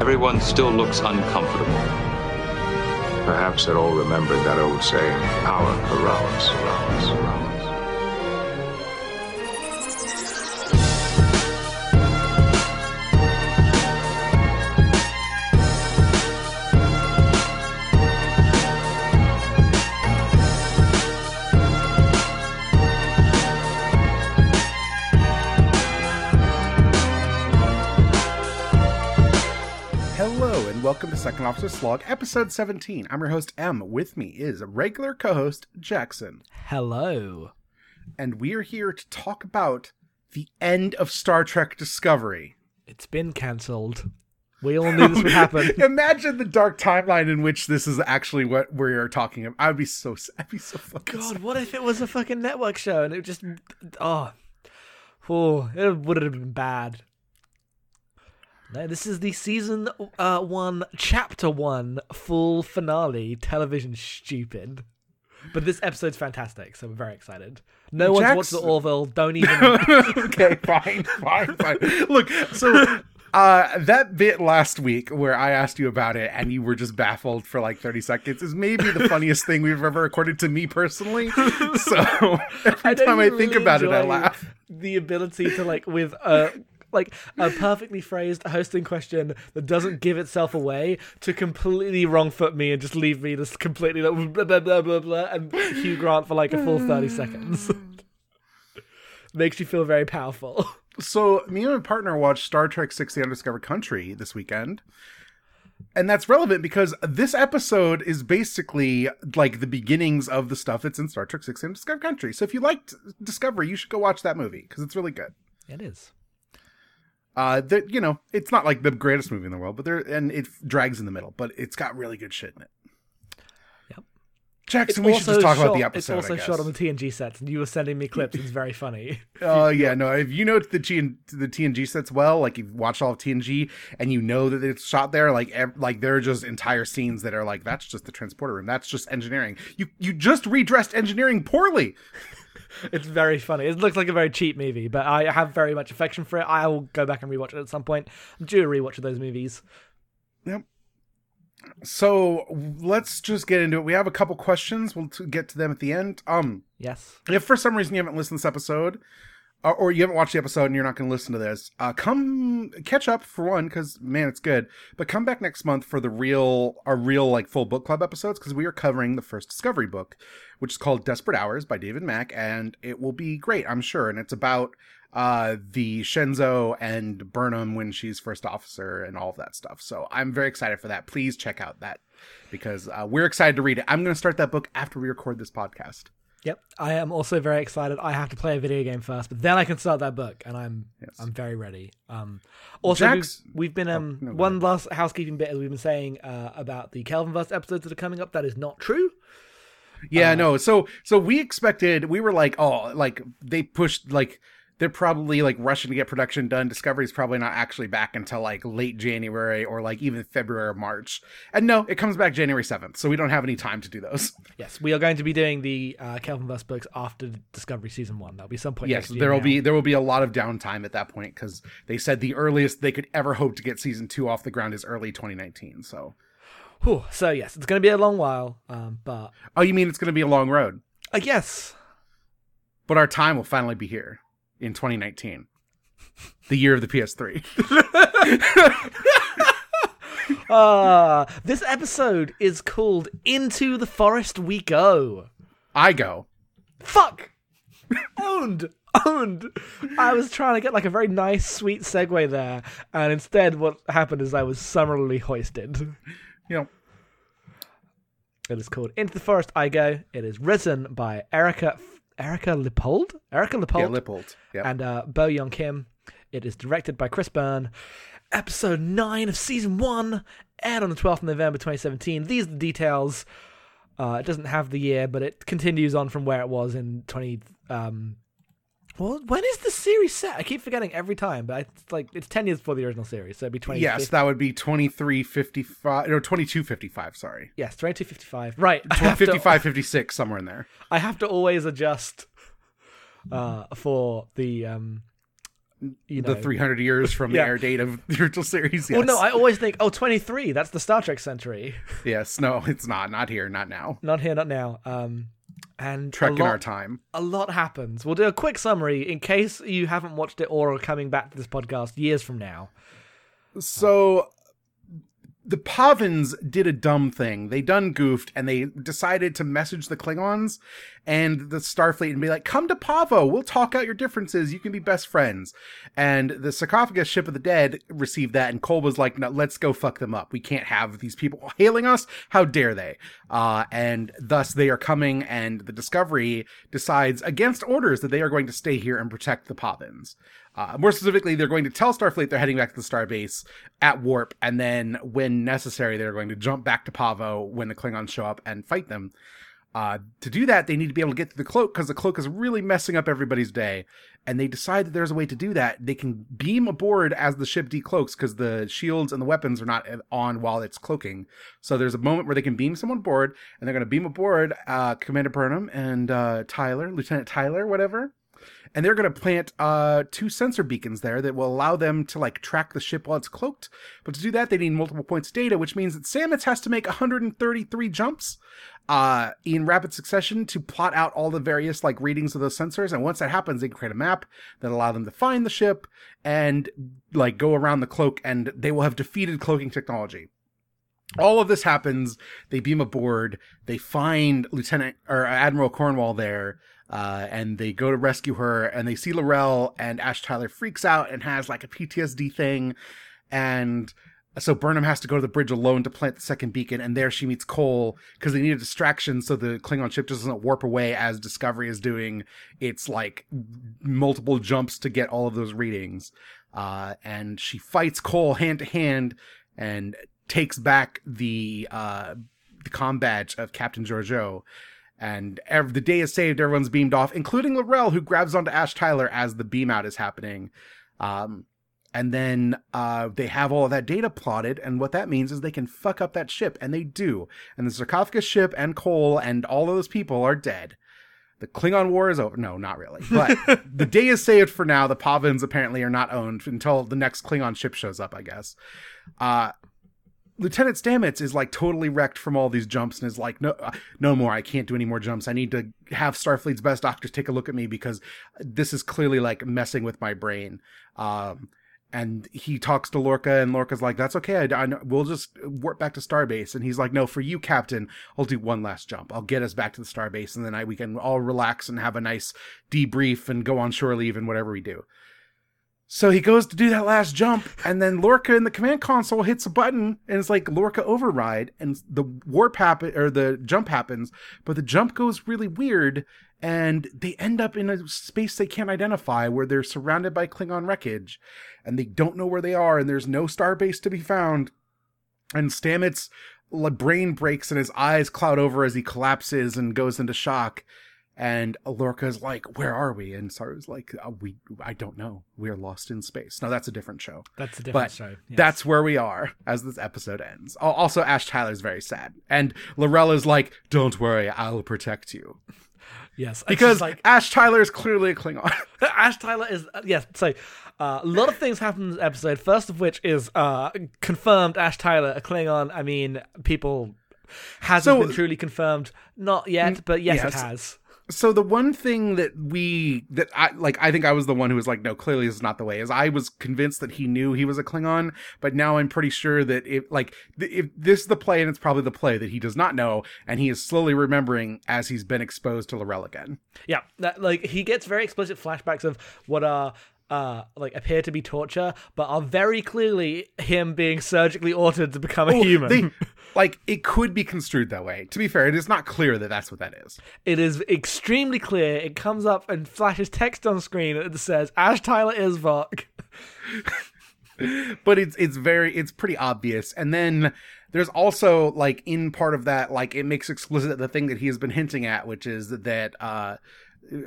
Everyone still looks uncomfortable. Perhaps they're all remembering that old saying, power corrupts. Hello and welcome to Second Officer Slog, episode 17. I'm your host M. With me is regular co-host Jackson, Hello. and we are here to talk about the end of Star Trek Discovery. It's been cancelled. We all knew this would happen. Imagine the dark timeline in which this is actually what we are talking about. I'd be so I'd be so fucking God, sad. what if it was a fucking network show and it just oh, oh, it would have been bad. No, this is the season uh, one, chapter one, full finale, television stupid. But this episode's fantastic, so we're very excited. No one's watched the Orville. Don't even. okay, fine, fine, fine. Look, so uh that bit last week where I asked you about it and you were just baffled for like 30 seconds is maybe the funniest thing we've ever recorded to me personally. So every don't time I even think really about it, I laugh. The ability to like with a like a perfectly phrased hosting question that doesn't give itself away to completely wrong foot me and just leave me just completely like blah blah blah blah blah and Hugh Grant for like a full thirty seconds. Makes you feel very powerful. So me and my partner watched Star Trek 6 The Undiscovered Country this weekend. And that's relevant because this episode is basically like the beginnings of the stuff that's in Star Trek 6 The Undiscovered Country. So if you liked Discovery, you should go watch that movie because it's really good. It is. Uh, that you know, it's not like the greatest movie in the world, but there and it drags in the middle, but it's got really good shit in it. Yep. Jackson, we should just talk about the episode. It's also shot on the TNG sets, and you were sending me clips. It's very funny. Oh yeah, no. If you know the G the TNG sets well, like you've watched all of TNG and you know that it's shot there, like ev- like there are just entire scenes that are like that's just the transporter room, that's just engineering. You you just redressed engineering poorly. It's very funny. It looks like a very cheap movie, but I have very much affection for it. I will go back and rewatch it at some point. I'm due a rewatch of those movies. Yep. So let's just get into it. We have a couple questions. We'll t- get to them at the end. Um, Yes. if for some reason you haven't listened to this episode uh, or you haven't watched the episode and you're not going to listen to this uh, come catch up for one because man it's good. But come back next month for the real our real like full book club episodes because we are covering the first discovery book which is called desperate hours by david mack and it will be great i'm sure. And it's about uh the Shenzhou and burnham when she's first officer and all of that stuff. So i'm very excited for that. Please check out that because uh, we're excited to read it. I'm going to start that book after we record this podcast Yep. I am also very excited. I have to play a video game first, but then I can start that book, and I'm Yes. I'm very ready. Um, also, we've, we've been um no, one last housekeeping bit as we've been saying uh, about the Kelvinverse episodes that are coming up. That is not true. Yeah, no. So so we expected we were like, oh, like they pushed like they're probably like rushing to get production done. Discovery's probably not actually back until like late January or like even February or March. And no, it comes back January 7th. So we don't have any time to do those. Yes, we are going to be doing the uh, Kelvinverse books after Discovery season one. That'll be some point. yes, there will be there will be a lot of downtime at that point cuz they said the earliest they could ever hope to get season 2 off the ground is early 2019. So Whew. So yes, it's going to be a long while. Um, but Oh, you mean it's going to be a long road. I guess But our time will finally be here in 2019. The year of the PS3. uh, this episode is called "Into the Forest We Go." I go. Fuck. owned. Owned. I was trying to get like a very nice, sweet segue there, and instead, what happened is I was summarily hoisted. You know, It is called Into the Forest I Go. It is written by Erika Erika Lippoldt, Erika yeah, Lippoldt. Yeah. and uh, Bo Yeon Kim. It is directed by Chris Byrne. Episode nine of season one aired on the twelfth of November, twenty seventeen. These are the details. Uh, it doesn't have the year, but it continues on from where it was in twenty. Um, well, when is the series set? I keep forgetting every time, but it's like it's ten years before the original series, so it'd be twenty. Yes, that would be 2355 or 2255, sorry. yes, twenty two fifty five. Right, I have to- 55 56 somewhere in there. I have to always adjust uh, for the um, you know. the 300 years from Yeah. the air date of the original series. Yes. Well, no, I always think, oh, 23, that's the Star Trek century. yes, no, it's not. Not here. Not now. Not here, not now. Um, and Trek in lot, our time. a lot happens. We'll do a quick summary in case you haven't watched it or are coming back to this podcast years from now. So the Pahvans did a dumb thing. They done goofed and they decided to message the Klingons and the Starfleet and be like, come to Pahvo. We'll talk out your differences. You can be best friends. And the sarcophagus ship of the dead received that. And Kol was like, no, let's go fuck them up. We can't have these people hailing us. How dare they? Uh, and thus they are coming and the Discovery decides against orders that they are going to stay here and protect the Pahvans. Uh, more specifically, they're going to tell Starfleet they're heading back to the starbase at warp, and then when necessary, they're going to jump back to Pahvo when the Klingons show up and fight them. Uh, to do that, they need to be able to get to the cloak because the cloak is really messing up everybody's day. And they decide that there's a way to do that. They can beam aboard as the ship decloaks because the shields and the weapons are not on while it's cloaking. So there's a moment where they can beam someone aboard, and they're going to beam aboard uh, Commander Burnham and uh, Tyler, Lieutenant Tyler, whatever and they're going to plant uh, two sensor beacons there that will allow them to like track the ship while it's cloaked. But to do that, they need multiple points of data, which means that Stamets has to make 133 jumps uh, in rapid succession to plot out all the various like readings of those sensors. And once that happens, they can create a map that allow them to find the ship and like go around the cloak, and they will have defeated cloaking technology all of this happens. They beam aboard. They find Lieutenant or Admiral Cornwell there, uh, and they go to rescue her. And they see L'Rell, and Ash Tyler freaks out and has like a PTSD thing. And so Burnham has to go to the bridge alone to plant the second beacon. And there she meets Kol because they need a distraction so the Klingon ship doesn't warp away as Discovery is doing its like multiple jumps to get all of those readings. Uh, and she fights Kol hand to hand and takes back the uh the com badge of Captain Georgiou. And ev- the day is saved. Everyone's beamed off, including L'Rell, who grabs onto Ash Tyler as the beam out is happening. Um, and then uh, they have all of that data plotted, and what that means is they can fuck up that ship, and they do. And the sarcophagus ship and Kol and all of those people are dead. The Klingon War is over. No, not really. But the day is saved for now. The Pahvans apparently are not owned until the next Klingon ship shows up, I guess. Uh, Lieutenant Stamets is like totally wrecked from all these jumps and is like, no, uh, no more. I can't do any more jumps. I need to have Starfleet's best doctors take a look at me because this is clearly like messing with my brain. Um, and he talks to Lorca, and Lorca's like, "That's okay. I, I we'll just warp back to Starbase." And he's like, "No, for you, Captain, I'll do one last jump. I'll get us back to the Starbase, and then I, we can all relax and have a nice debrief and go on shore leave and whatever we do." So he goes to do that last jump, and then Lorca in the command console hits a button, and it's like Lorca override, and the warp happen or the jump happens, but the jump goes really weird, and they end up in a space they can't identify, where they're surrounded by Klingon wreckage, and they don't know where they are, and there's no starbase to be found, and Stamets' brain breaks and his eyes cloud over as he collapses and goes into shock. And Lorca's like, "Where are we?" And Saru's like, uh, "We, I don't know. We are lost in space." Now that's a different show, That's a different but show. yes. that's where we are as this episode ends. Also, Ash Tyler's very sad, and L'Rell's like, "Don't worry, I'll protect you," yes, because like Ash Tyler is clearly a Klingon. Ash Tyler is uh, yes. So uh, a lot of things happen in this episode. First of which is uh, confirmed Ash Tyler a Klingon. I mean, people hasn't So- been truly confirmed. Not yet, but yes, yes. it has. So the one thing that we that I like I think I was the one who was like no clearly this is not the way is I was convinced that he knew he was a Klingon but now I'm pretty sure that if like if this is the play and it's probably the play that he does not know and he is slowly remembering as he's been exposed to L'Rell again. Yeah, that, like he gets very explicit flashbacks of what are uh like appear to be torture, but are very clearly him being surgically altered to become a human. They, like it could be construed that way. To be fair, it is not clear that that's what that is. It is extremely clear. It comes up and flashes text on screen that says Ash Tyler is Voq. but it's it's very it's pretty obvious and then there's also like in part of that like it makes explicit the thing that he has been hinting at which is that uh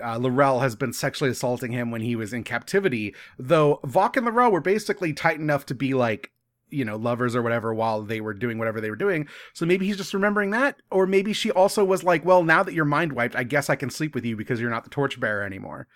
uh, L'Rell has been sexually assaulting him when he was in captivity, though Voq and L'Rell were basically tight enough to be like, you know, lovers or whatever while they were doing whatever they were doing. So maybe he's just remembering that. Or maybe she also was like, well, now that you're mind wiped, I guess I can sleep with you because you're not the torchbearer anymore.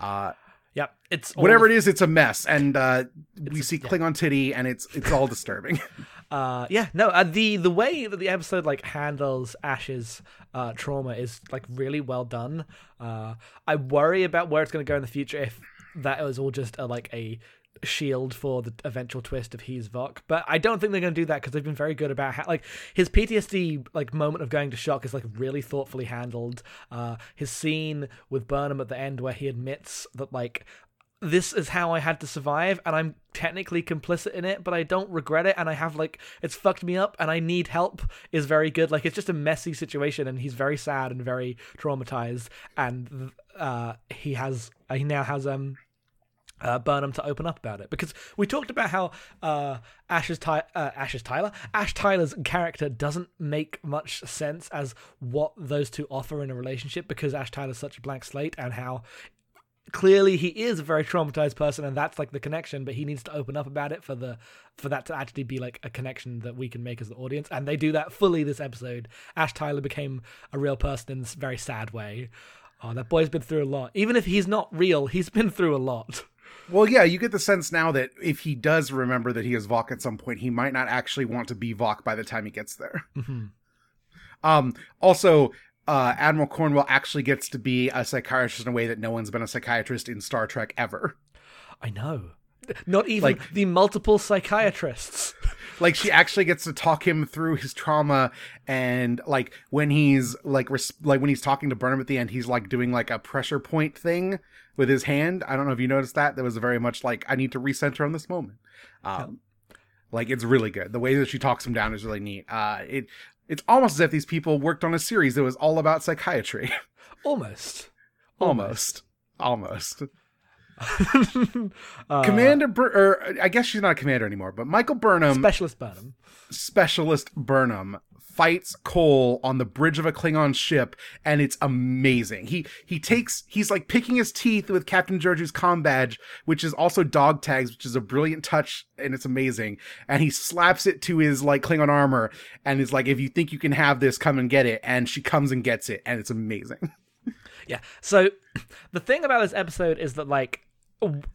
Uh, Yep, it's Whatever it is, it's a mess, and uh, we see Klingon titty, and it's it's all disturbing. Uh, yeah, no, uh, the the way that the episode like handles Ash's uh, trauma is like really well done. Uh, I worry about where it's going to go in the future if that was all just a, like a shield for the eventual twist of he's Voq. But I don't think they're going to do that because they've been very good about how like his PTSD like moment of going to shock is like really thoughtfully handled. Uh, his scene with Burnham at the end where he admits that like this is how I had to survive, and I'm technically complicit in it, but I don't regret it, and I have like it's fucked me up, and I need help. Is very good. Like it's just a messy situation, and he's very sad and very traumatized, and uh, he has he now has um uh, Burnham to open up about it because we talked about how uh, Ash's Ty- uh, Ash's Tyler Ash Tyler's character doesn't make much sense as what those two offer in a relationship because Ash Tyler's such a blank slate and how clearly he is a very traumatized person and that's like the connection but he needs to open up about it for the for that to actually be like a connection that we can make as the audience. And they do that fully this episode. Ash tyler became a real person in this very sad way. Oh that boy's been through a lot. Even if he's not real he's been through a lot. Well, yeah, you get the sense now that if he does remember that he is Voq at some point, he might not actually want to be Voq by the time he gets there. Mhm. Um, also, uh, Admiral Cornwell actually gets to be a psychiatrist in a way that no one's been a psychiatrist in Star Trek ever. i know. Not even Like- the multiple psychiatrists. Like she actually gets to talk him through his trauma and like when he's like res- like when he's talking to Burnham at the end he's like doing like a pressure point thing with his hand. I don't know if you noticed that. That was very much like i need to recenter on this moment. Um like it's really good. The way that she talks him down is really neat. Uh it it's almost as if these people worked on a series that was all about psychiatry. Almost. Almost. Almost uh, commander Bur- or i guess she's not a commander anymore but michael burnham specialist burnham specialist Burnham fights Kol on the bridge of a Klingon ship, and it's amazing. He he takes he's like picking his teeth with Captain Georgiou's com badge, which is also dog tags, which is a brilliant touch, and it's amazing. And he slaps it to his like Klingon armor, and is like, "If you think you can have this, come and get it." And she comes and gets it, and it's amazing. Yeah. So the thing about this episode is that like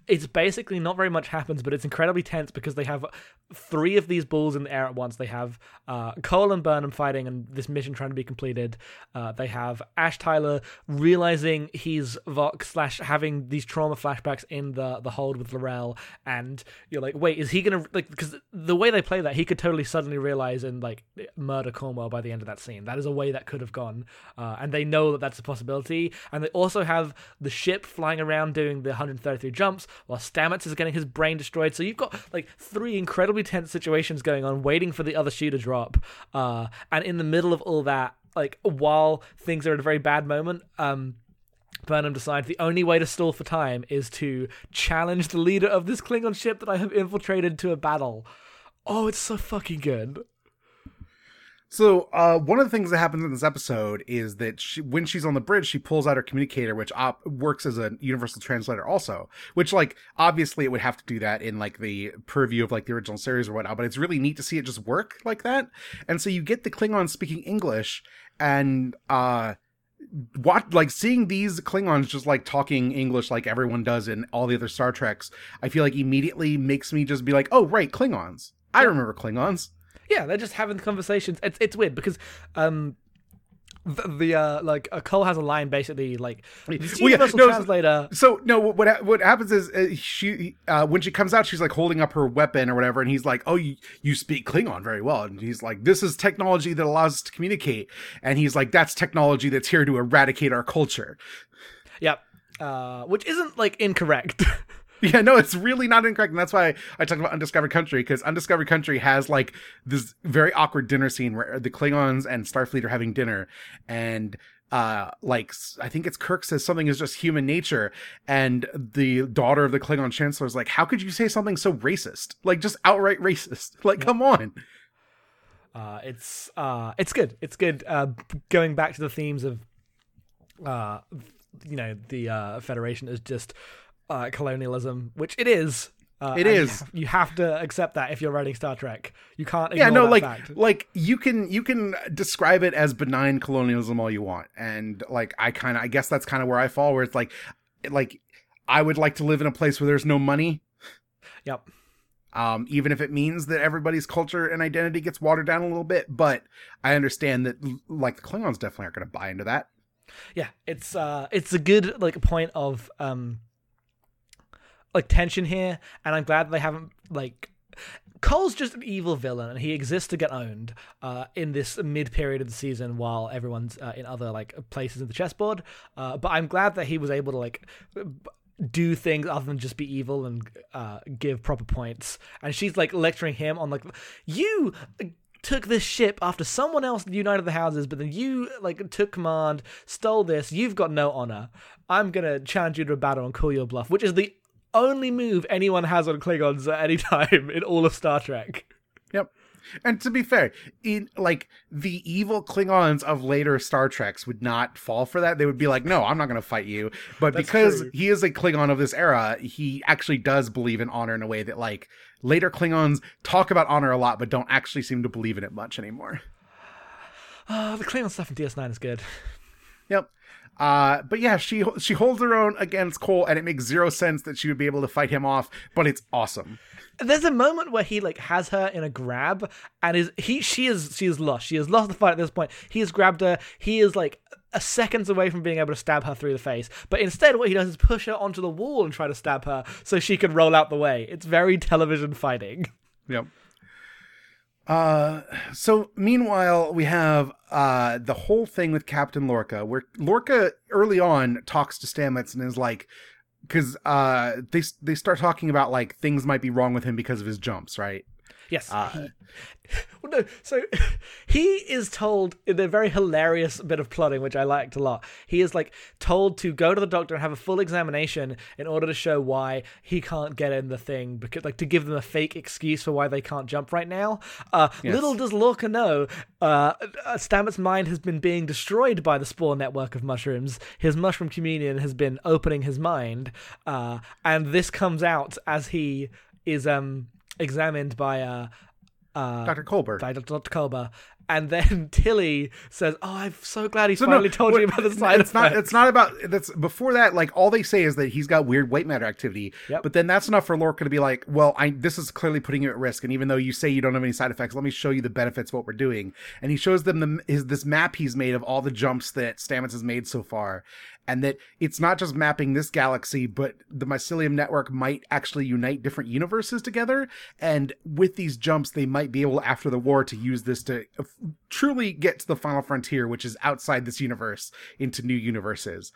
it's basically not very much happens, but it's incredibly tense because they have three of these balls in the air at once. They have uh, Kol and Burnham fighting and this mission trying to be completed. Uh, they have Ash Tyler realizing he's Voq slash having these trauma flashbacks in the the hold with L'Rell, and you're like, wait, is he gonna like? Because the way they play that, he could totally suddenly realize and like murder Cornwell by the end of that scene. That is a way that could have gone, uh, and they know that that's a possibility. And they also have the ship flying around doing the 133 jumps while Stamets is getting his brain destroyed. So you've got like three incredibly tense situations going on, waiting for the other shoe to drop. Uh, and in the middle of all that, like while things are at a very bad moment, um, Burnham decides the only way to stall for time is to challenge the leader of this Klingon ship that I have infiltrated to a battle. Oh, it's so fucking good. So, uh, one of the things that happens in this episode is that she, when she's on the bridge, she pulls out her communicator, which op- works as a universal translator, also. Which, like, obviously, it would have to do that in like the purview of like the original series or whatnot. But it's really neat to see it just work like that. And so you get the Klingon speaking English, and uh, what like seeing these Klingons just like talking English like everyone does in all the other Star Treks. I feel like immediately makes me just be like, oh right, Klingons. I remember Klingons. Yeah, they're just having conversations. It's it's weird because um the, the uh like uh, Kol has a line basically like Well, yeah, no, translator. So no, what what- what happens is uh, she uh, when she comes out, she's like holding up her weapon or whatever, and he's like, "Oh, you, you speak Klingon very well," and he's like, "This is technology that allows us to communicate," and he's like, "That's technology that's here to eradicate our culture." Yep. Uh, which isn't like incorrect. Yeah, no, it's really not incorrect, and that's why I talked about Undiscovered Country because Undiscovered Country has like this very awkward dinner scene where the Klingons and Starfleet are having dinner, and uh like I think it's kirk says something is just human nature and the daughter of the klingon chancellor is like how could you say something so racist like just outright racist like come on Uh, it's uh, it's good. It's good. Uh, going back to the themes of, uh, you know, the uh, Federation is just uh, colonialism, which it is. Uh, It is. You have to accept that if you're writing Star Trek. You can't. yeah Ignore no that like fact. like you can you can describe it as benign colonialism all you want and like i kind of i guess that's kind of where i fall where it's like like I would like to live in a place where there's no money, Yep. um, even if it means that everybody's culture and identity gets watered down a little bit. But I understand that, like, the Klingons definitely aren't going to buy into that. Yeah, it's uh it's a good like point of um like tension here, and I'm glad they haven't like Kol's just an evil villain, and he exists to get owned uh, in this mid period of the season while everyone's uh, in other like places in the chessboard. Uh, but I'm glad that he was able to like do things other than just be evil and uh, give proper points. And she's like lecturing him on like you took this ship after someone else united the houses, but then you like took command, stole this. You've got no honor. I'm gonna challenge you to a battle and call your bluff, which is the only move anyone has on Klingons at any time in all of Star Trek. Yep. And to be fair, in like the evil Klingons of later Star Treks would not fall for that. They would be like, "No, I'm not going to fight you." But That's because true. he is a Klingon of this era, he actually does believe in honor in a way that like later Klingons talk about honor a lot, but don't actually seem to believe in it much anymore. Oh, the Klingon stuff in DS9 is good. Yep. Uh, but yeah, she she holds her own against Kol, and it makes zero sense that she would be able to fight him off. But it's awesome. There's a moment where he like has her in a grab, and is he she is she is lost. She has lost the fight at this point. He has grabbed her. He is like a seconds away from being able to stab her through the face. But instead, what he does is push her onto the wall and try to stab her so she can roll out the way. It's very television fighting. Yep. Uh, so meanwhile, we have uh the whole thing with Captain Lorca, where Lorca early on talks to Stamets and is like, because uh they they start talking about like things might be wrong with him because of his jumps, right? Yes. Uh, he- well, no. So he is told in a very hilarious bit of plotting, which I liked a lot. He is like told to go to the doctor and have a full examination in order to show why he can't get in the thing, because like to give them a fake excuse for why they can't jump right now. Uh, Yes. Little does Lorca know, uh, uh, Stamets' mind has been being destroyed by the spore network of mushrooms. His mushroom communion has been opening his mind, uh, and this comes out as he is um examined by uh uh Dr. Culber. by Dr. Culber. And then Tilly says, "Oh, I'm so glad he So no, finally told you about the side it's not it's not about that's before that like all they say is that he's got weird white matter activity Yep. but then that's enough for lorca to be like well i this is clearly putting you at risk and even though you say you don't have any side effects let me show you the benefits of what we're doing and he shows them the his this map he's made of all the jumps that stamets has made so far and that it's not just mapping this galaxy but the mycelium network might actually unite different universes together. And with these jumps they might be able after the war to use this to truly get to the final frontier which is outside this universe into new universes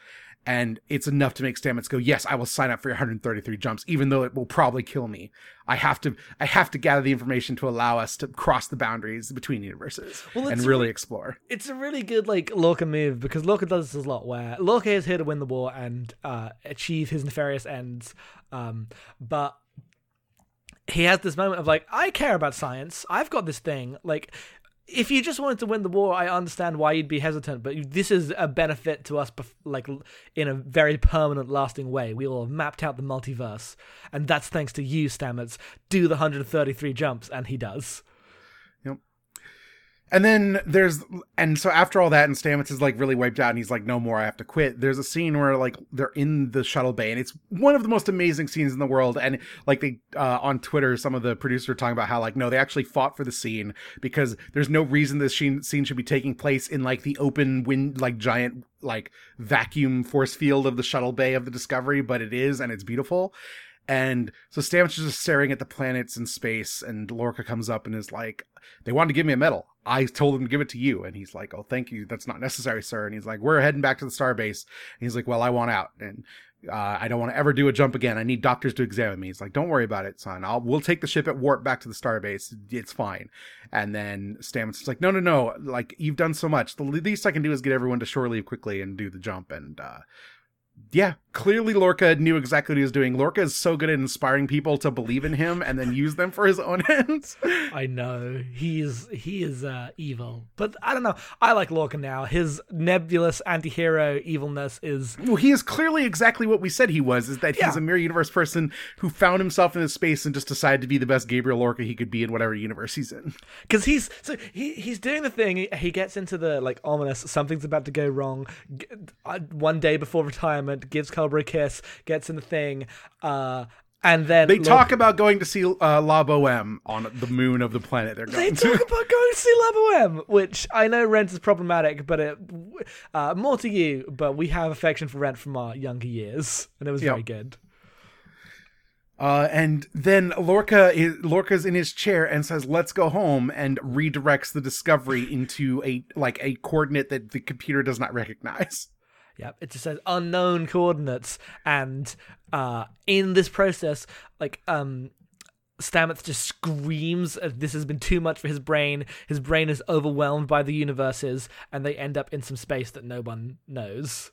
and it's enough to make Stamets go, yes, I will sign up for your 133 jumps, even though it will probably kill me. I have to, I have to gather the information to allow us to cross the boundaries between universes Well, and really explore. it's a really good like Lorca move because Lorca does this a lot where Lorca is here to win the war and uh, achieve his nefarious ends, um, but he has this moment of like, I care about science. I've got this thing. Like, if you just wanted to win the war, I understand why you'd be hesitant. But this is a benefit to us, like in a very permanent, lasting way. We all have mapped out the multiverse, and that's thanks to you, Stamets. Do the 133 jumps, and he does. And then there's, and so after all that, and Stamets is like really wiped out, and he's like, no more, I have to quit. There's a scene where like they're in the shuttle bay, and it's one of the most amazing scenes in the world. And like they, uh, on Twitter, some of the producers are talking about how like, no, they actually fought for the scene because there's no reason this scene, scene should be taking place in like the open wind, like giant, like vacuum force field of the shuttle bay of the Discovery, but it is, and it's beautiful. And so Stamets is just staring at the planets in space, and Lorca comes up and is like, They wanted to give me a medal. I told them to give it to you. And he's like, Oh, thank you. That's not necessary, sir. And he's like, We're heading back to the starbase. And he's like, Well, I want out. And uh, I don't want to ever do a jump again. I need doctors to examine me. He's like, Don't worry about it, son. I'll we'll take the ship at warp back to the starbase. It's fine. And then Stamets is like, No, no, no. Like, you've done so much. The least I can do is get everyone to shore leave quickly and do the jump. And uh yeah, clearly Lorca knew exactly what he was doing. Lorca is so good at inspiring people to believe in him and then use them for his own ends. I know he is he is uh, evil, but I don't know. I like Lorca now. His nebulous anti-hero evilness is well, he is clearly exactly what we said he was, is that he's Yeah. a mirror universe person who found himself in this space and just decided to be the best Gabriel Lorca he could be in whatever universe he's in. because he's so he he's doing the thing. He, he gets into the like ominous something's about to go wrong uh, one day before retirement. Gives Culber a kiss, gets in the thing, uh, and then They talk about going to see uh, La Boheme on the moon of the planet they're going They talk about going to see La Boheme, which I know Rent is problematic, but it, uh, more to you. But we have affection for Rent from our younger years, and it was very good. Uh, and then Lorca is Lorca's in his chair and says, "Let's go home," and redirects the Discovery into a like a coordinate that the computer does not recognize. Yep, it just says unknown coordinates, and uh, in this process, like um, Stamets just screams, "This has been too much for his brain. His brain is overwhelmed by the universes, and they end up in some space that no one knows."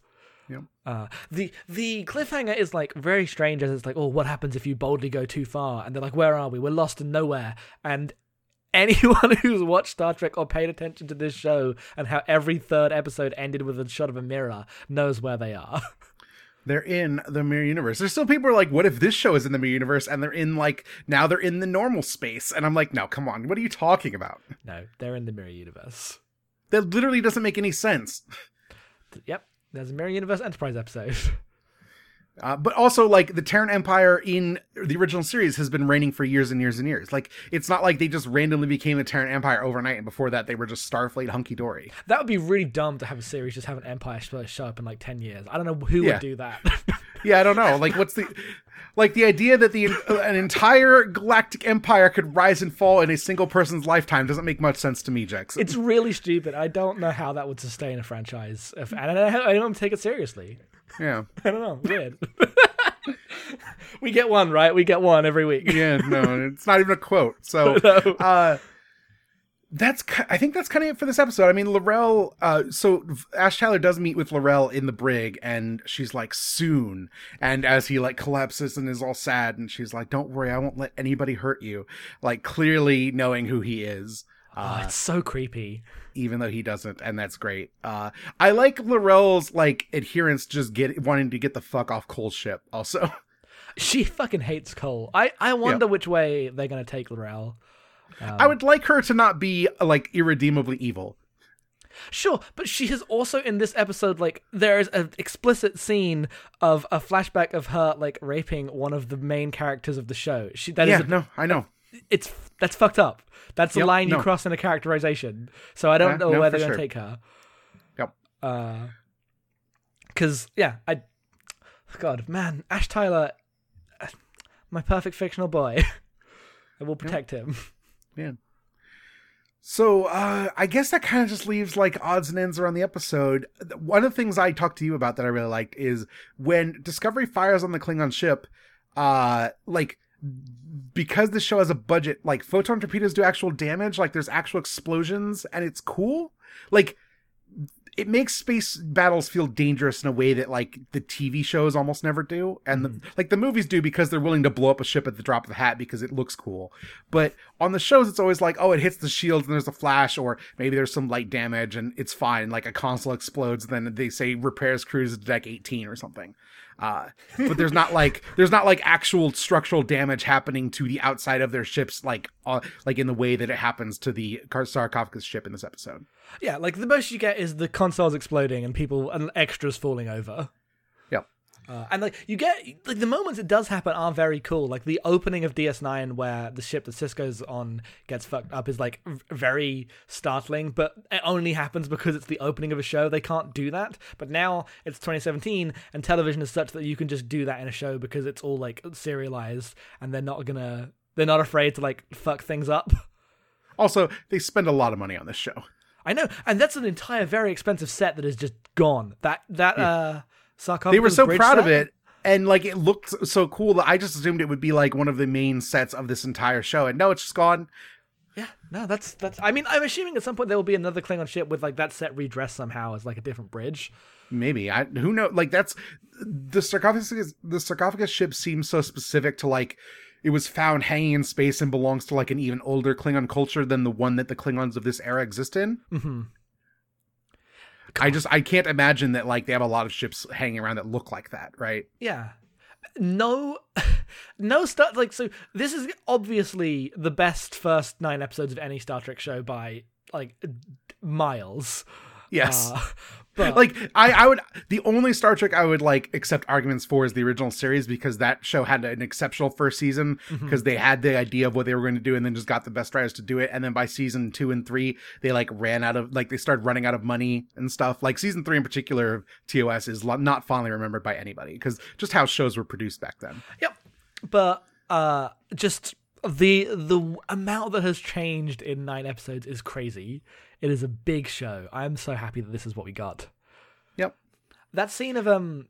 Yep. Uh, the the cliffhanger is like very strange as it's like, oh, what happens if you boldly go too far? And they're like, where are we? We're lost in nowhere. And anyone who's watched Star Trek or paid attention to this show and how every third episode ended with a shot of a mirror knows where they are. They're in the mirror universe. There's still people who are like, "What if this show is in the mirror universe?" And they're in like now they're in the normal space, and I'm like, "No, come on, what are you talking about?" no, they're in the mirror universe. That literally doesn't make any sense. Yep, there's a mirror universe Enterprise episode. Uh, but also, like the Terran Empire in the original series has been reigning for years and years and years. Like it's not like they just randomly became the Terran Empire overnight, and before that they were just Starfleet hunky dory. that would be really dumb to have a series just have an Empire show up in like ten years. I don't know who Yeah. would do that. Yeah, I don't know. Like, what's the like the idea that the an entire galactic empire could rise and fall in a single person's lifetime doesn't make much sense to me, Jackson. it's really stupid. I don't know how that would sustain a franchise. If, and I don't, know how- I don't take it seriously. Yeah, I don't know. Weird. we get one, right? We get one every week. yeah, no, it's not even a quote. So, No. uh, that's I think that's kind of it for this episode. I mean, L'Rell. Uh, so Ash Tyler does meet with L'Rell in the brig, and she's like, "Soon." And as he like collapses and is all sad, and she's like, "Don't worry, I won't let anybody hurt you." Like clearly knowing who he is. Oh, it's so creepy. Even though he doesn't, and that's great. Uh, I like L'Rell's like adherence, just get wanting to get the fuck off Kol's ship. Also, She fucking hates Kol. I, I wonder which way they're gonna take L'Rell. I would like her to not be like irredeemably evil. Sure, but she is also in this episode like there is an explicit scene of a flashback of her like raping one of the main characters of the show. She that is yeah, a- no, I know. It's that's fucked up. That's the Yep, line you cross in a characterization. So I don't Yeah, know no, where they're gonna take her. Yep. Uh, cause yeah, I, God, man, Ash Tyler, my perfect fictional boy. I will protect him. Yeah. So uh, I guess that kind of just leaves like odds and ends around the episode. One of the things I talked to you about that I really liked is when Discovery fires on the Klingon ship, uh, like because the show has a budget, like photon torpedoes do actual damage, like there's actual explosions, and it's cool. Like it makes space battles feel dangerous in a way that like the TV shows almost never do, and the, mm-hmm. like the movies do because they're willing to blow up a ship at the drop of a hat because it looks cool. But on the shows, it's always like, oh, it hits the shields and there's a flash, or maybe there's some light damage and it's fine. Like a console explodes, then they say repairs cruise to deck 18 or something. Uh, but there's not like there's not like actual structural damage happening to the outside of their ships, like uh, like in the way that it happens to the sarcophagus ship in this episode. Yeah, like the most you get is the consoles exploding and people and extras falling over. Uh, and like you get like the moments it does happen are very cool. Like the opening of DS9 where the ship that Sisko's on gets fucked up is like very startling, but it only happens because it's the opening of a show. They can't do that. But now it's 2017 and television is such that you can just do that in a show because it's all like serialized and they're not gonna they're not afraid to like fuck things up. Also, they spend a lot of money on this show. I know, and that's an entire very expensive set that is just gone. That that uh sarcophagus they were so proud of it and like it looked so cool that i just assumed it would be like one of the main sets of this entire show and no it's just gone Yeah, no, that's that's. I mean, I'm assuming at some point there will be another Klingon ship with like that set redressed somehow as like a different bridge. maybe i who know like that's the sarcophagus the sarcophagus ship seems so specific to like it was found hanging in space and belongs to like an even older klingon culture than the one that the klingons of this era exist in mm-hmm. Hmm i just i can't imagine that like they have a lot of ships hanging around that look like that right Yeah. No, no stuff like so. This is obviously the best first nine episodes of any Star Trek show by like miles. Yes. Uh, but like I, I would the only Star Trek I would like accept arguments for is the original series because that show had an exceptional first season Mm-hmm. because they had the idea of what they were going to do and then just got the best writers to do it and then by season two and three they like ran out of like they started running out of money and stuff like season three in particular of TOS is not fondly remembered by anybody because just how shows were produced back then. Yep. But uh just the the amount that has changed in 9 episodes is crazy. It is a big show. I'm so happy that this is what we got. Yep. That scene of um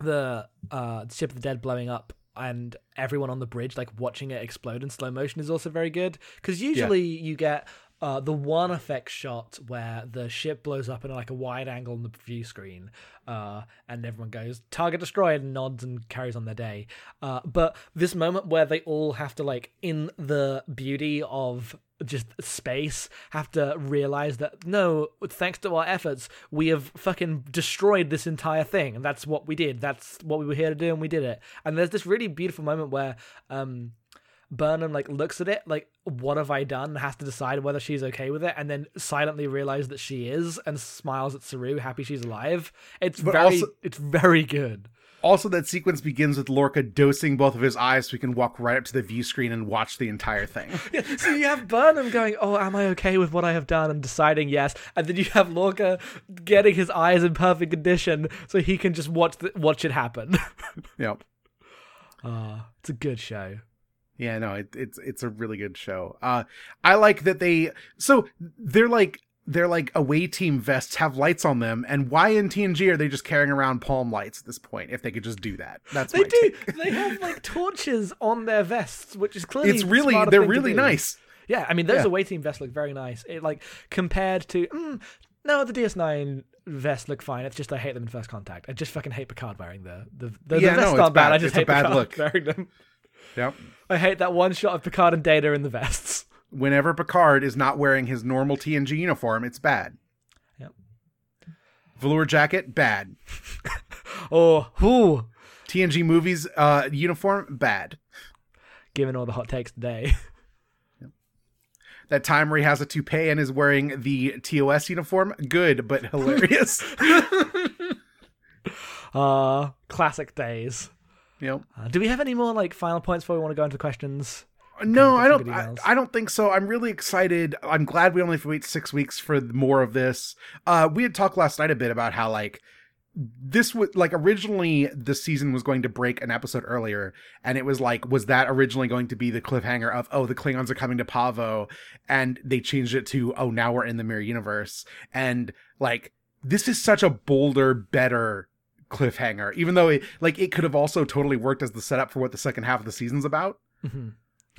the uh ship of the dead blowing up and everyone on the bridge like watching it explode in slow motion is also very good because usually you get uh, the one effect shot where the ship blows up in like a wide angle on the view screen, uh, and everyone goes target destroyed and nods and carries on their day. Uh, but this moment where they all have to like in the beauty of just space have to realize that no thanks to our efforts we have fucking destroyed this entire thing. And that's what we did. That's what we were here to do and we did it. And there's this really beautiful moment where um Burnham like looks at it like what have I done? And has to decide whether she's okay with it and then silently realize that she is and smiles at Saru happy she's alive. It's But very also- it's very good Also, that sequence begins with Lorca dosing both of his eyes so he can walk right up to the view screen and watch the entire thing. so you have Burnham going, "Oh, am I okay with what I have done?" and deciding yes, and then you have Lorca getting his eyes in perfect condition so he can just watch the, watch it happen. yep. uh, it's a good show. Yeah, no, it, it's it's a really good show. Uh, I like that they so they're like they're like away team vests have lights on them, and why in TNG are they just carrying around palm lights at this point? If they could just do that, that's They do. take. they have like torches on their vests, which is clearly It's really they're really nice. Yeah, I mean those Yeah. away team vests look very nice. It like compared to mm, no, the DS9 vests look fine. It's just I hate them in First Contact. I just fucking hate Picard wearing the the the, Yeah, the vests no, aren't bad. bad. I just It's a hate bad Picard look. wearing them. Yep. I hate that one shot of Picard and Data in the vests. Whenever Picard is not wearing his normal TNG uniform, it's bad. Yep. Velour jacket, bad. Oh, whoo. TNG movies uh, uniform, bad. Given all the hot takes today. That time where he has a toupee and is wearing the TOS uniform, good but hilarious. Uh, classic days. yep. Uh, do we have any more like final points before we want to go into questions? No, I don't. I. I don't think so. I'm really excited. I'm glad we only have to wait six weeks for more of this. Uh, we had talked last night a bit about how like this was like originally the season was going to break an episode earlier, and it was like, was that originally going to be the cliffhanger of oh the Klingons are coming to Pahvo, and they changed it to oh now we're in the mirror universe, and like this is such a bolder, better cliffhanger, even though it like it could have also totally worked as the setup for what the second half of the season's about. Mm-hmm.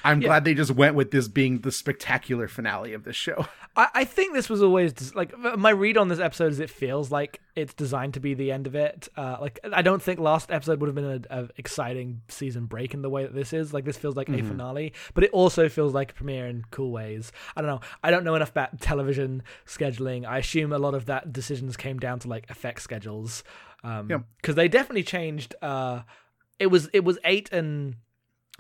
I'm Yeah. glad they just went with this being the spectacular finale of this show. I, I think this was always des- like my read on this episode is it feels like it's designed to be the end of it. Uh, like I don't think last episode would have been a, a exciting season break in the way that this is. Like this feels like a finale, but it also feels like a premiere in cool ways. I don't know. I don't know enough about television scheduling. I assume a lot of that decisions came down to like effect schedules. Um, Yep. because they definitely changed. Uh, it was it was eight and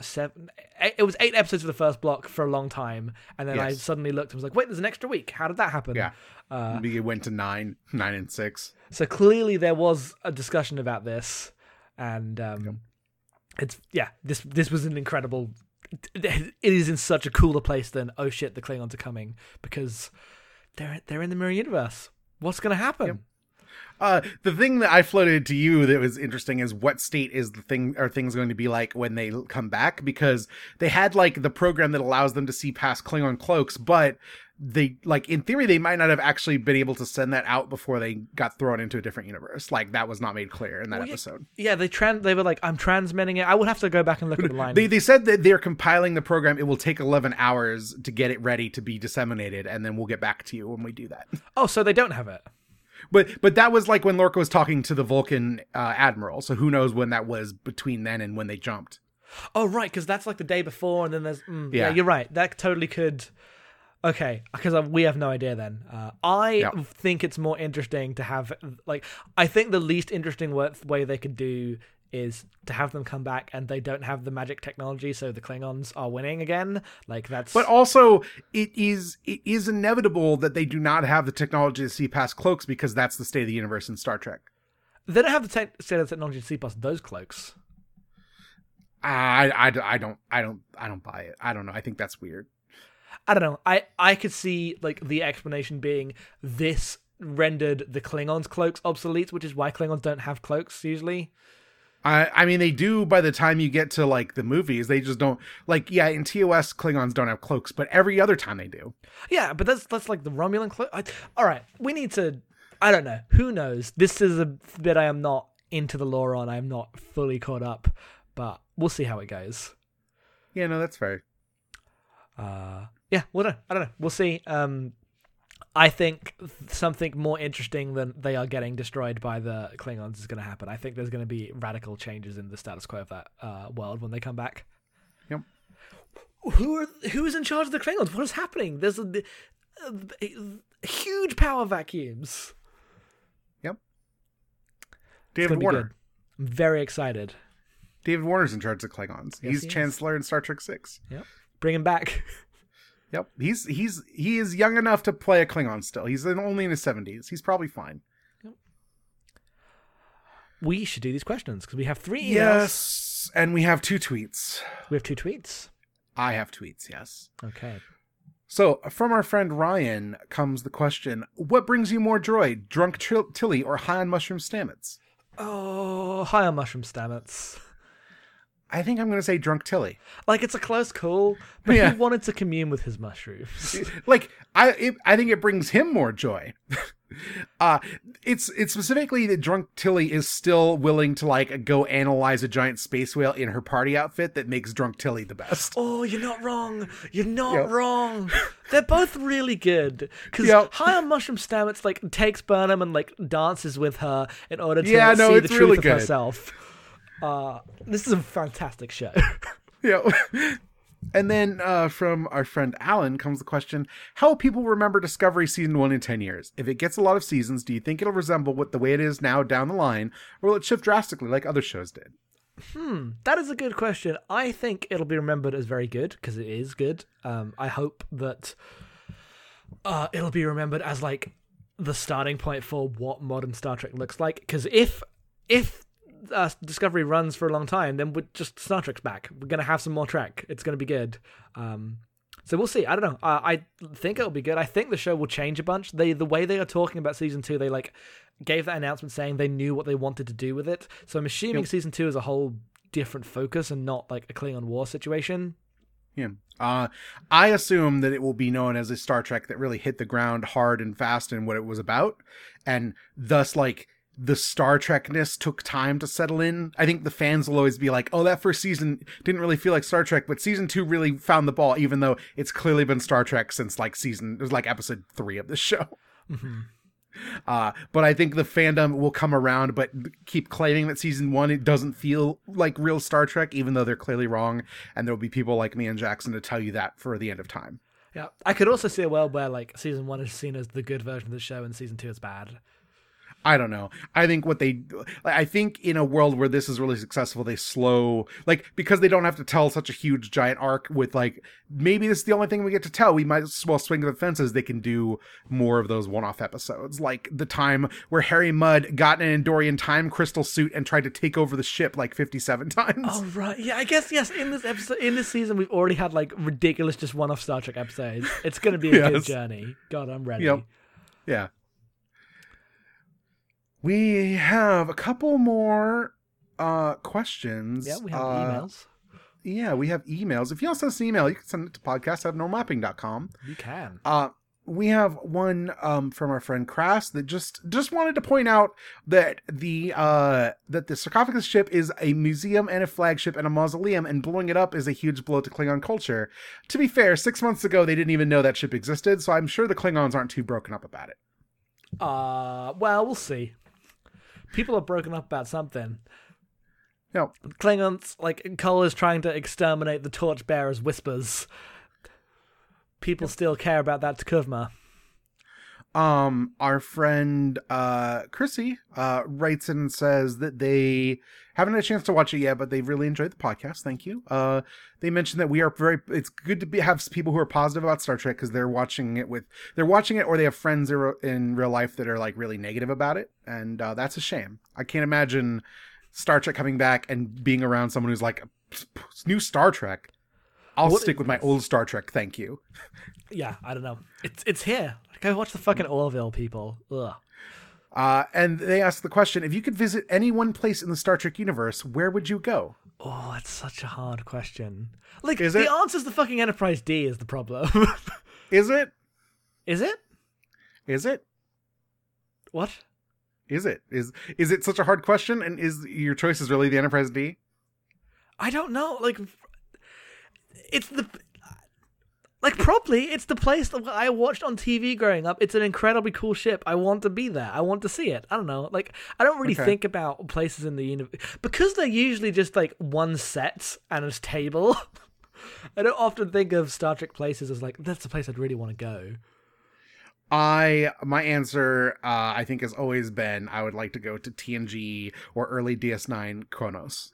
seven. Eight, it was eight episodes for the first block for a long time, and then I suddenly looked and was like, "Wait, there's an extra week. How did that happen?" Yeah. Uh, it went to nine, nine and six. so clearly there was a discussion about this, and um, it's yeah. This this was an incredible. It is in such a cooler place than oh shit, the Klingons are coming because they're they're in the mirror universe. What's gonna happen? Yep. Uh, the thing that I floated to you that was interesting is what state is the thing are things going to be like when they come back? Because they had like the program that allows them to see past Klingon cloaks, but they like in theory they might not have actually been able to send that out before they got thrown into a different universe. Like that was not made clear in that Well, episode. Yeah, they trans they were like, I'm transmitting it. I would have to go back and look at the line. They they said that they're compiling the program. It will take eleven hours to get it ready to be disseminated, and then we'll get back to you when we do that. oh, so they don't have it. But but that was like when Lorca was talking to the Vulcan uh, admiral. So who knows when that was between then and when they jumped. Oh, right, because that's like the day before, and then there's. Mm, yeah. Yeah. you're right. That totally could. Okay, because we have no idea then. Uh, I Yeah. think it's more interesting to have like I think the least interesting way they could do is to have them come back and they don't have the magic technology, so the Klingons are winning again. Like that's But also, it is it is inevitable that they do not have the technology to see past cloaks because that's the state of the universe in Star Trek. they don't have the te- state of the technology to see past those cloaks. I, I, I don't I don't I don't buy it. I don't know. I think that's weird. I don't know. I I could see like the explanation being this rendered the Klingons' cloaks obsolete, which is why Klingons don't have cloaks usually. I I mean they do by the time you get to like the movies. They just don't like yeah, in TOS Klingons don't have cloaks, but every other time they do. Yeah, but that's that's like the Romulan cloak. All right, we need to. I don't know. Who knows? This is a bit I am not into the lore on. I am not fully caught up, but we'll see how it goes. Yeah, no, that's fair. Uh, yeah, well, I don't know. We'll see. Um, I think something more interesting than they are getting destroyed by the Klingons is going to happen. I think there's going to be radical changes in the status quo of that uh, world when they come back. Yep. Who are who is in charge of the Klingons? What is happening? There's a, a, a huge power vacuums. Yep. David Warner. I'm very excited. David Warner's in charge of the Klingons. Yes, He's he. Chancellor in Star Trek Six. Yep. Bring him back. Yep. He's he's he is young enough to play a Klingon still. He's in, only in his seventies. He's probably fine. We should do these questions because we have three emails. Yes. And we have two tweets. We have two tweets. I have tweets, yes. Okay. So, from our friend Ryan comes the question What brings you more joy, drunk Tilly or high on mushroom stamets? Oh, high on mushroom stamets. I think I'm going to say drunk Tilly. Like it's a close call, but Yeah. he wanted to commune with his mushrooms. like I, it, I think it brings him more joy. uh it's it's specifically that drunk Tilly is still willing to like go analyze a giant space whale in her party outfit that makes drunk Tilly the best. oh, you're not wrong. You're not Yep. wrong. They're both really good because Yep. High on Mushroom Stamets like takes Burnham and like dances with her in order to Yeah, no, see the truth really of good. herself. Uh, this is a fantastic show. Yeah. And then uh, from our friend Alan comes the question How will people remember Discovery season one in 10 years? If it gets a lot of seasons, do you think it'll resemble what the way it is now down the line, or will it shift drastically like other shows did? Hmm, that is a good question. I think it'll be remembered as very good because it is good. Um, I hope that uh, it'll be remembered as like the starting point for what modern Star Trek looks like. Because if if uh, Discovery runs for a long time, then we're just Star Trek's back. We're gonna have some more Trek. It's gonna be good. Um, so we'll see. I don't know. Uh, I think it'll be good. I think the show will change a bunch. They the way they are talking about season two, they like gave that announcement saying they knew what they wanted to do with it. So I'm assuming Yep. season two is a whole different focus and not like a Klingon War situation. Yeah. Uh, I assume that it will be known as a Star Trek that really hit the ground hard and fast in what it was about, and thus, like, the Star Trekness took time to settle in. I think the fans will always be like, oh, that first season didn't really feel like Star Trek, but season two really found the ball, even though it's clearly been Star Trek since, like, season, it was like episode three of the show. Uh, but I think the fandom will come around, but keep claiming that season one it doesn't feel like real Star Trek, even though they're clearly wrong. And there'll be people like me and Jackson to tell you that for the end of time. Yeah, I could also see a world where like season one is seen as the good version of the show and season two is bad. I don't know. I think what they, I think in a world where this is really successful, they slow, like, because they don't have to tell such a huge giant arc with, like, maybe this is the only thing we get to tell. We might as well swing the fences. They can do more of those one off episodes, like the time where Harry Mudd got in an Endorian time crystal suit and tried to take over the ship like 57 times. Oh right, yeah. I guess yes. In this episode, in this season, we've already had like ridiculous, just one-off Star Trek episodes. It's going to be a good journey. God, I'm ready. Yep. Yeah. We have a couple more uh questions. Yeah, we have Uh, emails. Yeah, we have emails. If you want to send us an email, you can send it to podcast at abnormalmapping.com. You can. Uh we have one um from our friend Crass that just just wanted to point out that the uh that the sarcophagus ship is a museum and a flagship and a mausoleum and blowing it up is a huge blow to Klingon culture. To be fair, 6 months ago they didn't even know that ship existed, so I'm sure the Klingons aren't too broken up about it. Uh, well, we'll see. People are broken up about something. No, Klingons, like Kol is trying to exterminate the torchbearers' whispers. People still care about that T'Kuvma. Um, our friend uh Chrissy uh writes in and says that they haven't had a chance to watch it yet, but they've really enjoyed the podcast. Thank you. Uh, they mentioned that we are very. It's good to be have people who are positive about Star Trek because they're watching it with they're watching it or they have friends in real life that are like really negative about it, and uh, that's a shame. I can't imagine Star Trek coming back and being around someone who's like new Star Trek. I'll What- stick with my old Star Trek. Thank you. Yeah, I don't know. It's it's here. Go watch the fucking Orville people. Ugh. Uh, and they asked the question: If you could visit any one place in the Star Trek universe, where would you go? Oh, that's such a hard question. Like Is the it? answer's the fucking Enterprise D is the problem. Is it? is it? Is it? What? Is it? Is is it such a hard question? And is your choice is really the Enterprise D? I don't know. Like, it's the like probably it's the place that I watched on TV growing up. It's an incredibly cool ship. I want to be there. I want to see it. I don't know. Like, I don't really Okay. think about places in the universe because they're usually just like one set and a table. I don't often think of Star Trek places as like that's the place I'd really want to go. I my answer uh, I think has always been I would like to go to TNG or early DS9 Kronos.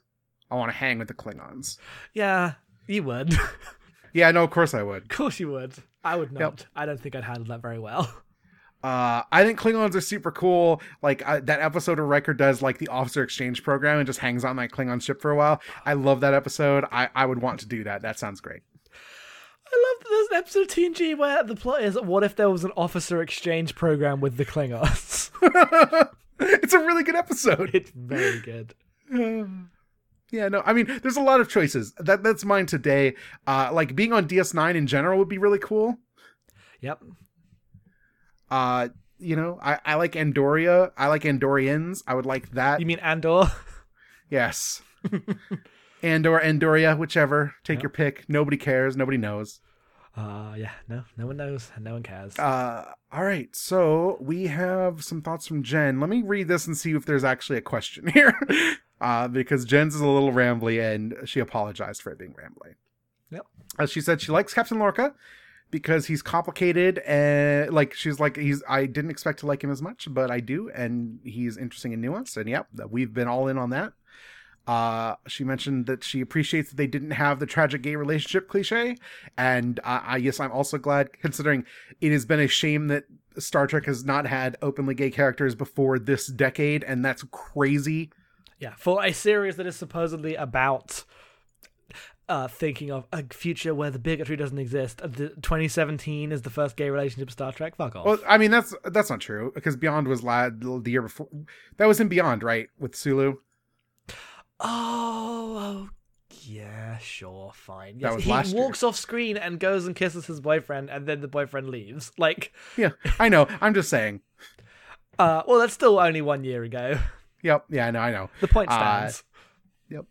I want to hang with the Klingons. Yeah, you would. Yeah, no, of course I would. Of course you would. I would not. I don't think I'd handle that very well. Uh, I think Klingons are super cool. Like uh, that episode of Riker does like the officer exchange program and just hangs on that Klingon ship for a while. I love that episode. I, I would want to do that. That sounds great. I love that there's an episode of TNG where the plot is what if there was an officer exchange program with the Klingons? it's a really good episode. it's very good. Yeah, no, I mean, there's a lot of choices. That that's mine today. Uh, like being on DS9 in general would be really cool. Yep. Uh, you know, I, I like Andoria. I like Andorians. I would like that. You mean Andor? yes. Andor, Andoria, whichever. Take your pick. Nobody cares. Nobody knows. Uh yeah, no, no one knows, and no one cares. Uh, all right. So we have some thoughts from Jen. Let me read this and see if there's actually a question here. Uh, because Jen's is a little rambly and she apologized for it being rambly. Yep. Uh, she said she likes Captain Lorca because he's complicated and like she's like he's I didn't expect to like him as much, but I do, and he's interesting and nuanced. And yep, that we've been all in on that. Uh, she mentioned that she appreciates that they didn't have the tragic gay relationship cliche, and uh, I yes, I'm also glad considering it has been a shame that Star Trek has not had openly gay characters before this decade, and that's crazy. Yeah, for a series that is supposedly about uh thinking of a future where the bigotry doesn't exist. uh, The 2017 is the first gay relationship Star Trek. Fuck off. Well, I mean that's that's not true because Beyond was la- the year before. That was in Beyond, right, with Sulu. Oh, oh, yeah, sure, fine. Yes, was he last year. walks off screen and goes and kisses his boyfriend, and then the boyfriend leaves. Like, Yeah, I know. I'm just saying. uh, well, that's still only one year ago. Yep. Yeah, I know. I know. The point Uh, stands. Yep.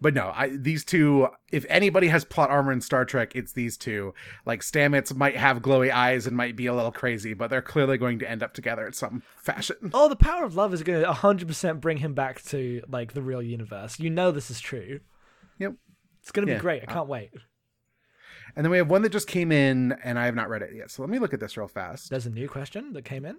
But no, I, these two. If anybody has plot armor in Star Trek, it's these two. Like Stamets might have glowy eyes and might be a little crazy, but they're clearly going to end up together in some fashion. oh, the power of love is going to 100% bring him back to like the real universe. You know this is true. Yep. It's going to Yeah. be great. I can't wait. And then we have one that just came in, and I have not read it yet. So let me look at this real fast. There's a new question that came in.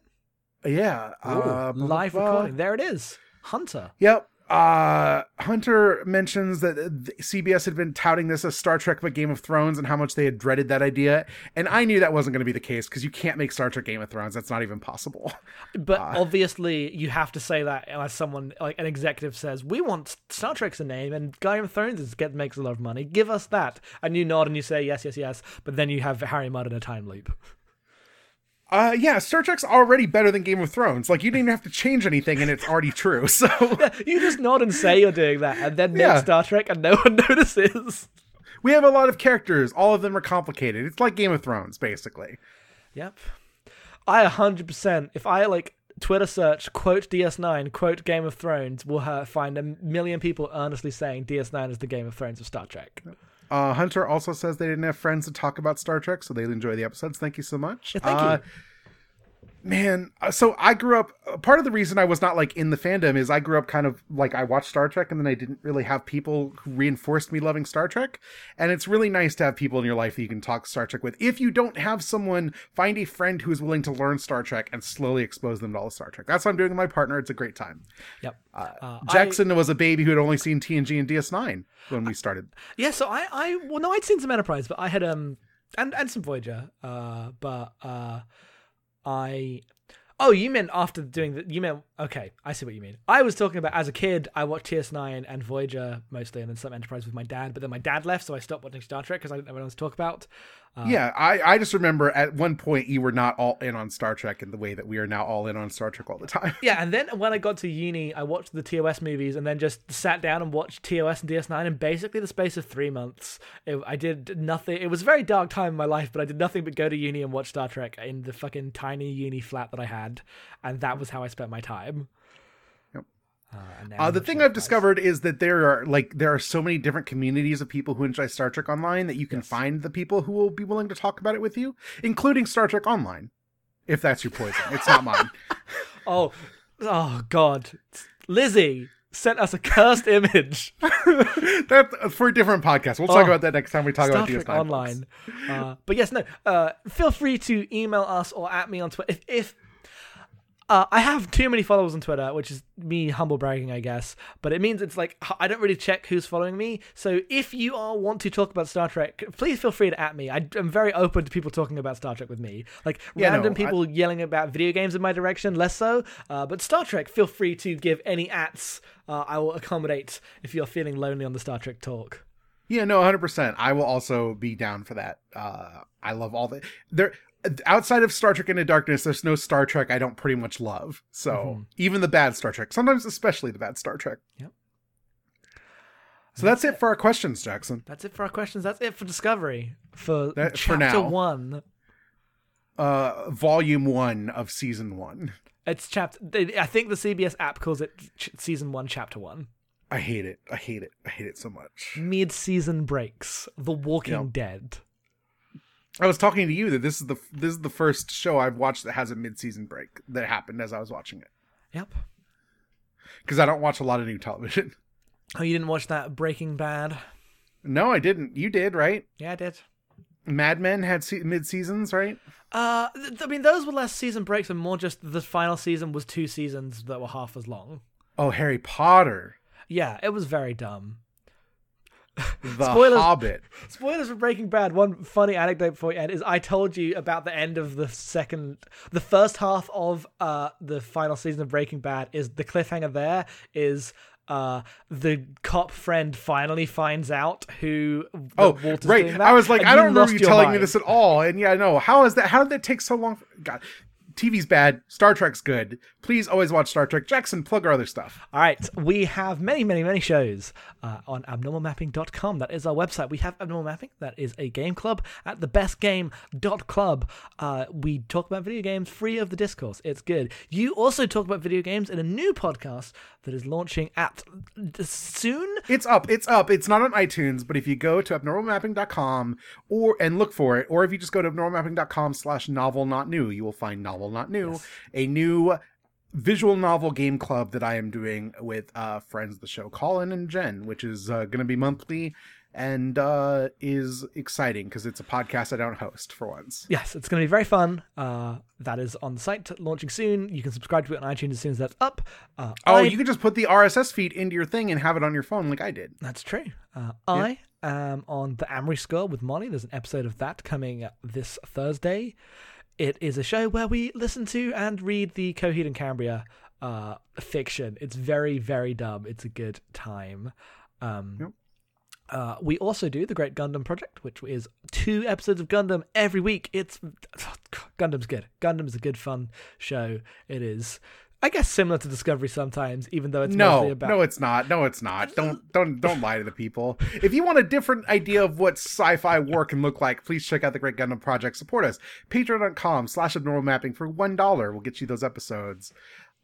Yeah. uh, Live blah, blah. recording. There it is. Hunter. Yep. Uh, Hunter mentions that CBS had been touting this as Star Trek but Game of Thrones and how much they had dreaded that idea. And I knew that wasn't going to be the case because you can't make Star Trek Game of Thrones. That's not even possible. But Uh. obviously, you have to say that as someone like an executive says, "We want Star Trek's a name, and Game of Thrones is get makes a lot of money. Give us that." And you nod and you say yes, yes, yes. But then you have Harry Mudd in a time loop. Uh, yeah, Star Trek's already better than Game of Thrones. Like, you didn't even have to change anything and it's already true. So, you just nod and say you're doing that, and then make Yeah. Star Trek, and no one notices. we have a lot of characters. All of them are complicated. It's like Game of Thrones, basically. Yep. I 100%, if I like Twitter search quote DS9, quote Game of Thrones, will find a million people earnestly saying DS9 is the Game of Thrones of Star Trek. Uh, Hunter also says they didn't have friends to talk about Star Trek, so they enjoy the episodes. Thank you so much. Yeah, thank uh, you. Man, uh, so I grew up. uh, Part of the reason I was not like in the fandom is I grew up kind of like I watched Star Trek and then I didn't really have people who reinforced me loving Star Trek. And it's really nice to have people in your life that you can talk Star Trek with. If you don't have someone, find a friend who is willing to learn Star Trek and slowly expose them to all of Star Trek. That's what I'm doing with my partner. It's a great time. Yep. Uh, I- Jackson was a baby who had only seen TNG and DS9 when we started. Yeah, so I, I well no, I'd seen some Enterprise, but I had um and and some Voyager. Uh, but uh, I oh you meant after doing the you meant okay I see what you mean. I was talking about as a kid I watched DS9 and Voyager mostly, and then some Enterprise with my dad. But then my dad left, so I stopped watching Star Trek because I didn't know what else to talk about. Uh, yeah, I, I just remember at one point you were not all in on Star Trek in the way that we are now all in on Star Trek all the time. Yeah, and then when I got to uni, I watched the TOS movies and then just sat down and watched TOS and DS9 in basically the space of three months. It, I did nothing. It was a very dark time in my life, but I did nothing but go to uni and watch Star Trek in the fucking tiny uni flat that I had, and that was how I spent my time. Uh, Uh, the thing I've discovered is that there are like there are so many different communities of people who enjoy Star Trek Online that you can Yes. find the people who will be willing to talk about it with you, including Star Trek Online. If that's your poison, it's not mine. Oh, oh God, Lizzie sent us a cursed image. That's for a different podcast. We'll talk Oh. about that next time we talk Star about Trek DS9 Online. Uh, but yes, no. Uh, feel free to email us or at me on Twitter if. if uh, I have too many followers on Twitter, which is me humble bragging, I guess. But it means it's like I don't really check who's following me. So if you all want to talk about Star Trek, please feel free to at me. I, am very open to people talking about Star Trek with me. Like Yeah, no, random I- people yelling about video games in my direction, less so. Uh, but Star Trek, feel free to give any ats. Uh, I will accommodate if you're feeling lonely on the Star Trek talk. Yeah, no, 100%. I will also be down for that. Uh, I love all the there outside of Star Trek Into Darkness, there's no Star Trek I don't pretty much love. So, Mhm. even the bad Star Trek, sometimes especially the bad Star Trek. Yep. So that's it for our questions, Jackson. That's it for our questions. That's it for Discovery for That- for chapter now. one. Uh volume 1 of season 1. It's chapter. I think the CBS app calls it ch- season one, chapter one. I hate it. I hate it. I hate it so much. Mid-season breaks. The Walking Yep. Dead. I was talking to you that this is the this is the first show I've watched that has a mid-season break that happened as I was watching it Yep. because I don't watch a lot of new television. Oh, you didn't watch that Breaking Bad? No, I didn't. You did, right? Yeah, I did. Mad Men had se- mid-seasons, right? Uh, th- I mean, those were less season breaks and more just the final season was two seasons that were half as long. Oh, Harry Potter, Yeah, it was very dumb. The Spoilers. Hobbit. Spoilers for Breaking Bad. One funny anecdote before you end is I told you about the end of the second, the first half of uh the final season of Breaking Bad is the cliffhanger. There is uh the cop friend finally finds out who. Oh, Walter's right. I was like, and I don't remember you telling me this at all. And yeah, no. How is that? How did that take so long? God, TV's bad. Star Trek's good. Please always watch Star Trek. Jackson, plug our other stuff. All right, we have many, many, many shows uh, on abnormalmapping.com. That is our website. We have Abnormal Mapping. That is a game club at thebestgame.club. Uh, we talk about video games free of the discourse. It's good. You also talk about video games in a new podcast that is launching at soon. It's up. It's up. It's not on iTunes, but if you go to abnormalmapping.com or and look for it, or if you just go to abnormalmapping.com slash novel not new, you will find novel not new, Yes. a new visual novel game club that I am doing with uh, friends of the show, Colin and Jen, which is uh, going to be monthly and uh, is exciting because it's a podcast I don't host for once. Yes, it's going to be very fun. Uh, that is on the site, launching soon. You can subscribe to it on iTunes as soon as that's up. Uh, Oh, I- you can just put the RSS feed into your thing and have it on your phone like I did. That's true. Uh, I am on the Amory Score with Molly. There's an episode of that coming this Thursday. It is a show where we listen to and read the Coheed and Cambria uh, fiction. It's very, very dumb. It's a good time. Um, Yep. uh, we also do the Great Gundam Project, which is two episodes of Gundam every week. It's Gundam's good. Gundam's a good, fun show. It is, I guess, similar to Discovery sometimes, even though it's mostly No, about no, it's not. No, it's not. Don't don't don't lie to the people. If you want a different idea of what sci-fi war can look like, please check out the Great Gundam Project. Support us. Patreon.com slash abnormal mapping for one dollar. We'll get you those episodes.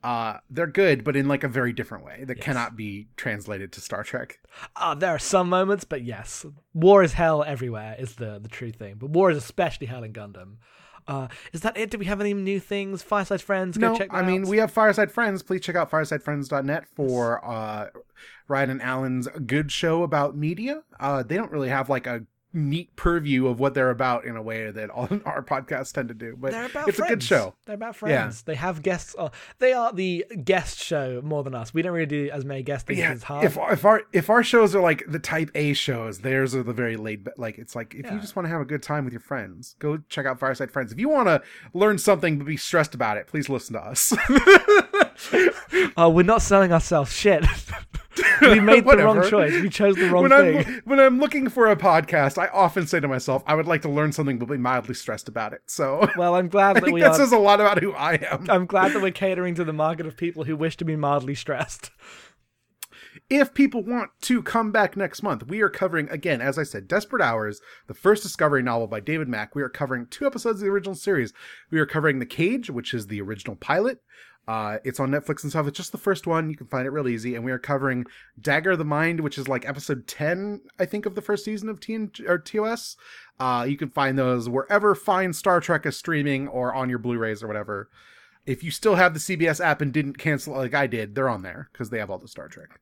Uh they're good, but in like a very different way that Yes. cannot be translated to Star Trek. Uh, there are some moments, but yes, war is hell everywhere is the the true thing. But war is especially hell in Gundam. Uh, is that it? Do we have any new things? Fireside Friends, go No, check I mean out. we have Fireside Friends. Please check out firesidefriends.net for uh, Ryan and Alan's good show about media. Uh, they don't really have like a neat purview of what they're about in a way that all our podcasts tend to do, but They're about it's friends. a good show. They're about friends. They have guests. On. They are the guest show more than us. We don't really do as many guest things Yeah, as hard. if if our if our shows are like the type A shows, theirs are the very laid. ba- Like it's like if Yeah. you just want to have a good time with your friends, go check out Fireside Friends. If you want to learn something but be stressed about it, please listen to us. oh, we're not selling ourselves. Shit. we made the wrong choice. We chose the wrong when thing. I'm when I'm looking for a podcast, I often say to myself, I would like to learn something but be mildly stressed about it. So Well, I'm glad I that think we that are. says a lot about who I am. I'm glad that we're catering to the market of people who wish to be mildly stressed. if people want to come back next month, we are covering again, as I said, Desperate Hours, the first Discovery novel by David Mack. We are covering two episodes of the original series. We are covering The Cage, which is the original pilot. Uh, it's on Netflix and stuff. It's just the first one. You can find it real easy. And we are covering Dagger of the Mind, which is like episode 10, I think, of the first season of TN- or TOS. Uh, you can find those wherever fine Star Trek is streaming or on your Blu-rays or whatever. If you still have the CBS app and didn't cancel it like I did, they're on there because they have all the Star Trek.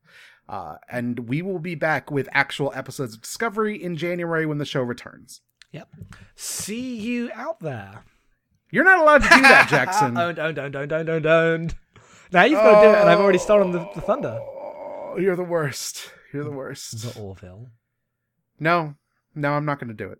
Uh, and we will be back with actual episodes of Discovery in January when the show returns. Yep. See you out there. You're not allowed to do that, Jackson. don't, don't, don't, don't, don't, don't, don't. Now you've got to do it, and I've already stolen the, the thunder. Oh, you're the worst. You're the worst. The Orville. No, no, I'm not going to do it.